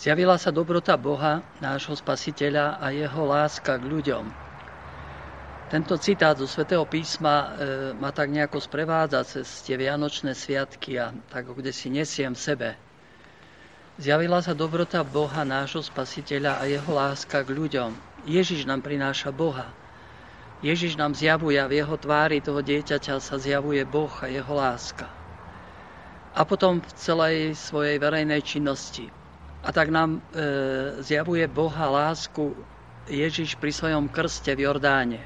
Zjavila sa dobrota Boha, nášho spasiteľa a jeho láska k ľuďom. Tento citát zo svätého písma e, ma tak nejako sprevádza cez tie vianočné sviatky a tak, kde si nesiem v sebe. Zjavila sa dobrota Boha, nášho spasiteľa a jeho láska k ľuďom. Ježiš nám prináša Boha. Ježiš nám zjavuje a v jeho tvári toho dieťaťa sa zjavuje Boh a jeho láska. A potom v celej svojej verejnej činnosti a tak nám e, zjavuje Boha lásku Ježiš pri svojom krste v Jordáne.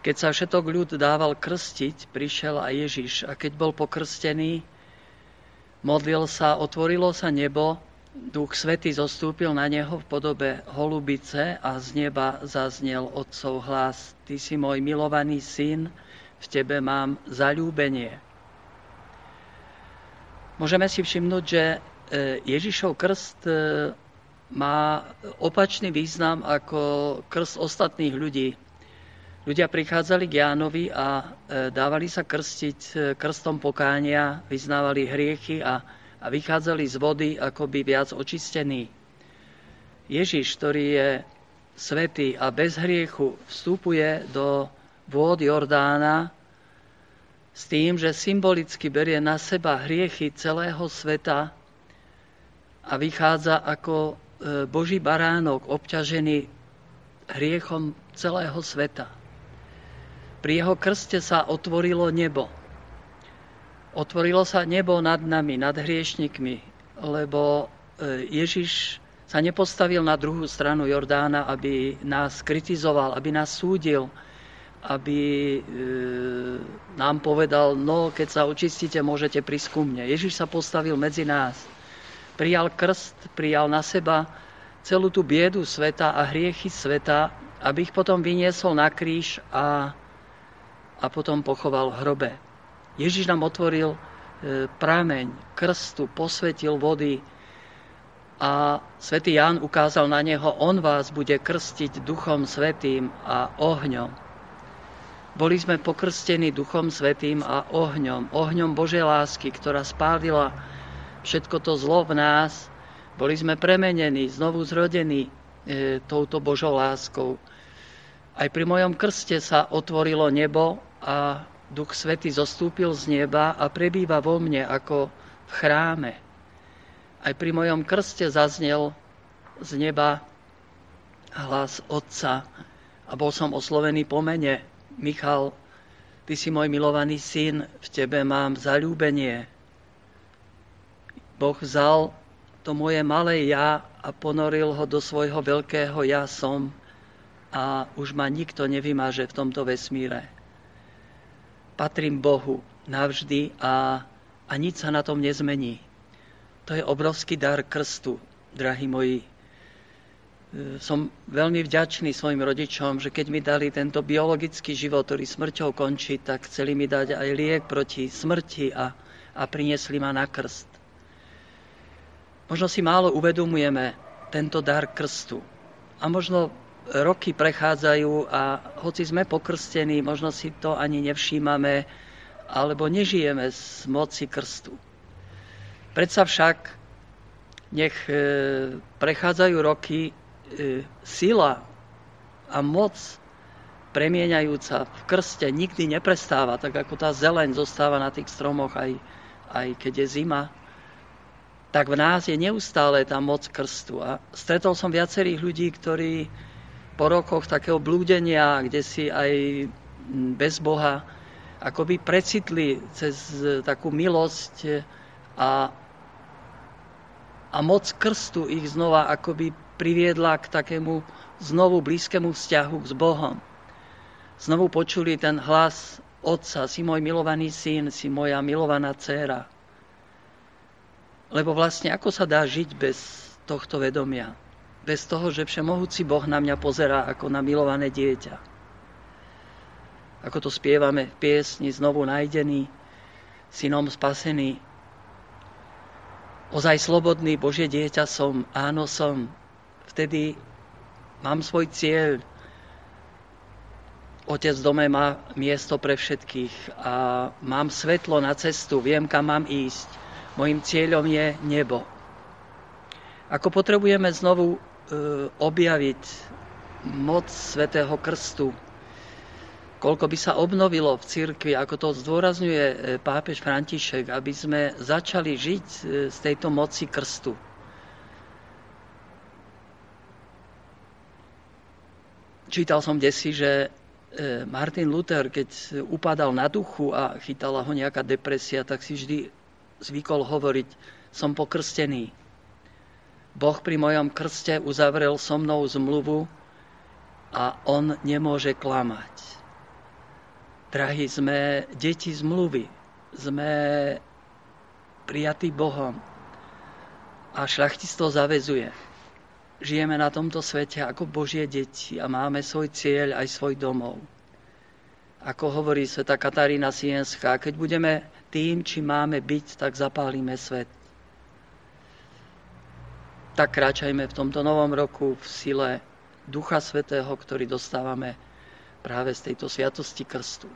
Keď sa všetok ľud dával krstiť, prišiel aj Ježiš a keď bol pokrstený, modlil sa, otvorilo sa nebo, Duch Svety zostúpil na neho v podobe holubice a z neba zaznel Otcov hlas. Ty si môj milovaný syn, v tebe mám zalúbenie. Môžeme si všimnúť, že Ježišov krst e, má opačný význam ako krst ostatných ľudí. Ľudia prichádzali k Jánovi a e, dávali sa krstiť krstom pokánia, vyznávali hriechy a, a vychádzali z vody akoby viac očistení. Ježiš, ktorý je svetý a bez hriechu, vstupuje do vôd Jordána s tým, že symbolicky berie na seba hriechy celého sveta a vychádza ako e, Boží baránok obťažený hriechom celého sveta. Pri jeho krste sa otvorilo nebo. Otvorilo sa nebo nad nami, nad hriešnikmi, lebo e, Ježiš sa nepostavil na druhú stranu Jordána, aby nás kritizoval, aby nás súdil, aby e, nám povedal, no keď sa očistíte, môžete prísť ku mne. Ježiš sa postavil medzi nás prijal krst, prijal na seba celú tú biedu sveta a hriechy sveta, aby ich potom vyniesol na kríž a, a potom pochoval v hrobe. Ježiš nám otvoril e, prameň krstu, posvetil vody a svätý Ján ukázal na neho, on vás bude krstiť duchom svetým a ohňom. Boli sme pokrstení duchom svetým a ohňom, ohňom Božej lásky, ktorá spálila všetko to zlo v nás, boli sme premenení, znovu zrodení e, touto Božou láskou. Aj pri mojom krste sa otvorilo nebo a Duch Svety zostúpil z neba a prebýva vo mne ako v chráme. Aj pri mojom krste zaznel z neba hlas Otca a bol som oslovený po mene. Michal, ty si môj milovaný syn, v tebe mám zalúbenie. Boh vzal to moje malé ja a ponoril ho do svojho veľkého ja som a už ma nikto nevymaže v tomto vesmíre. Patrím Bohu navždy a, a nič sa na tom nezmení. To je obrovský dar krstu, drahí moji. E, som veľmi vďačný svojim rodičom, že keď mi dali tento biologický život, ktorý smrťou končí, tak chceli mi dať aj liek proti smrti a, a priniesli ma na krst. Možno si málo uvedomujeme tento dar krstu. A možno roky prechádzajú a hoci sme pokrstení, možno si to ani nevšímame, alebo nežijeme z moci krstu. Predsa však, nech e, prechádzajú roky, e, sila a moc premieňajúca v krste nikdy neprestáva, tak ako tá zeleň zostáva na tých stromoch aj, aj keď je zima tak v nás je neustále tá moc krstu. A stretol som viacerých ľudí, ktorí po rokoch takého blúdenia, kde si aj bez Boha, akoby precitli cez takú milosť a, a moc krstu ich znova akoby priviedla k takému znovu blízkému vzťahu s Bohom. Znovu počuli ten hlas Otca, si môj milovaný syn, si moja milovaná dcéra. Lebo vlastne ako sa dá žiť bez tohto vedomia? Bez toho, že všemohúci Boh na mňa pozerá ako na milované dieťa. Ako to spievame v piesni Znovu najdený, synom spasený. Ozaj slobodný Božie dieťa som, áno som. Vtedy mám svoj cieľ. Otec v dome má miesto pre všetkých a mám svetlo na cestu, viem, kam mám ísť Mojím cieľom je nebo. Ako potrebujeme znovu e, objaviť moc Svetého Krstu, koľko by sa obnovilo v cirkvi, ako to zdôrazňuje e, pápež František, aby sme začali žiť e, z tejto moci krstu. Čítal som desi, že Martin Luther, keď upadal na duchu a chytala ho nejaká depresia, tak si vždy zvykol hovoriť, som pokrstený. Boh pri mojom krste uzavrel so mnou zmluvu a on nemôže klamať. Drahí, sme deti zmluvy, sme prijatí Bohom a šľachtistvo zavezuje. Žijeme na tomto svete ako Božie deti a máme svoj cieľ aj svoj domov. Ako hovorí sveta Katarína Sienská, keď budeme tým, či máme byť, tak zapálime svet tak kráčajme v tomto novom roku v sile Ducha Svetého, ktorý dostávame práve z tejto sviatosti krstu.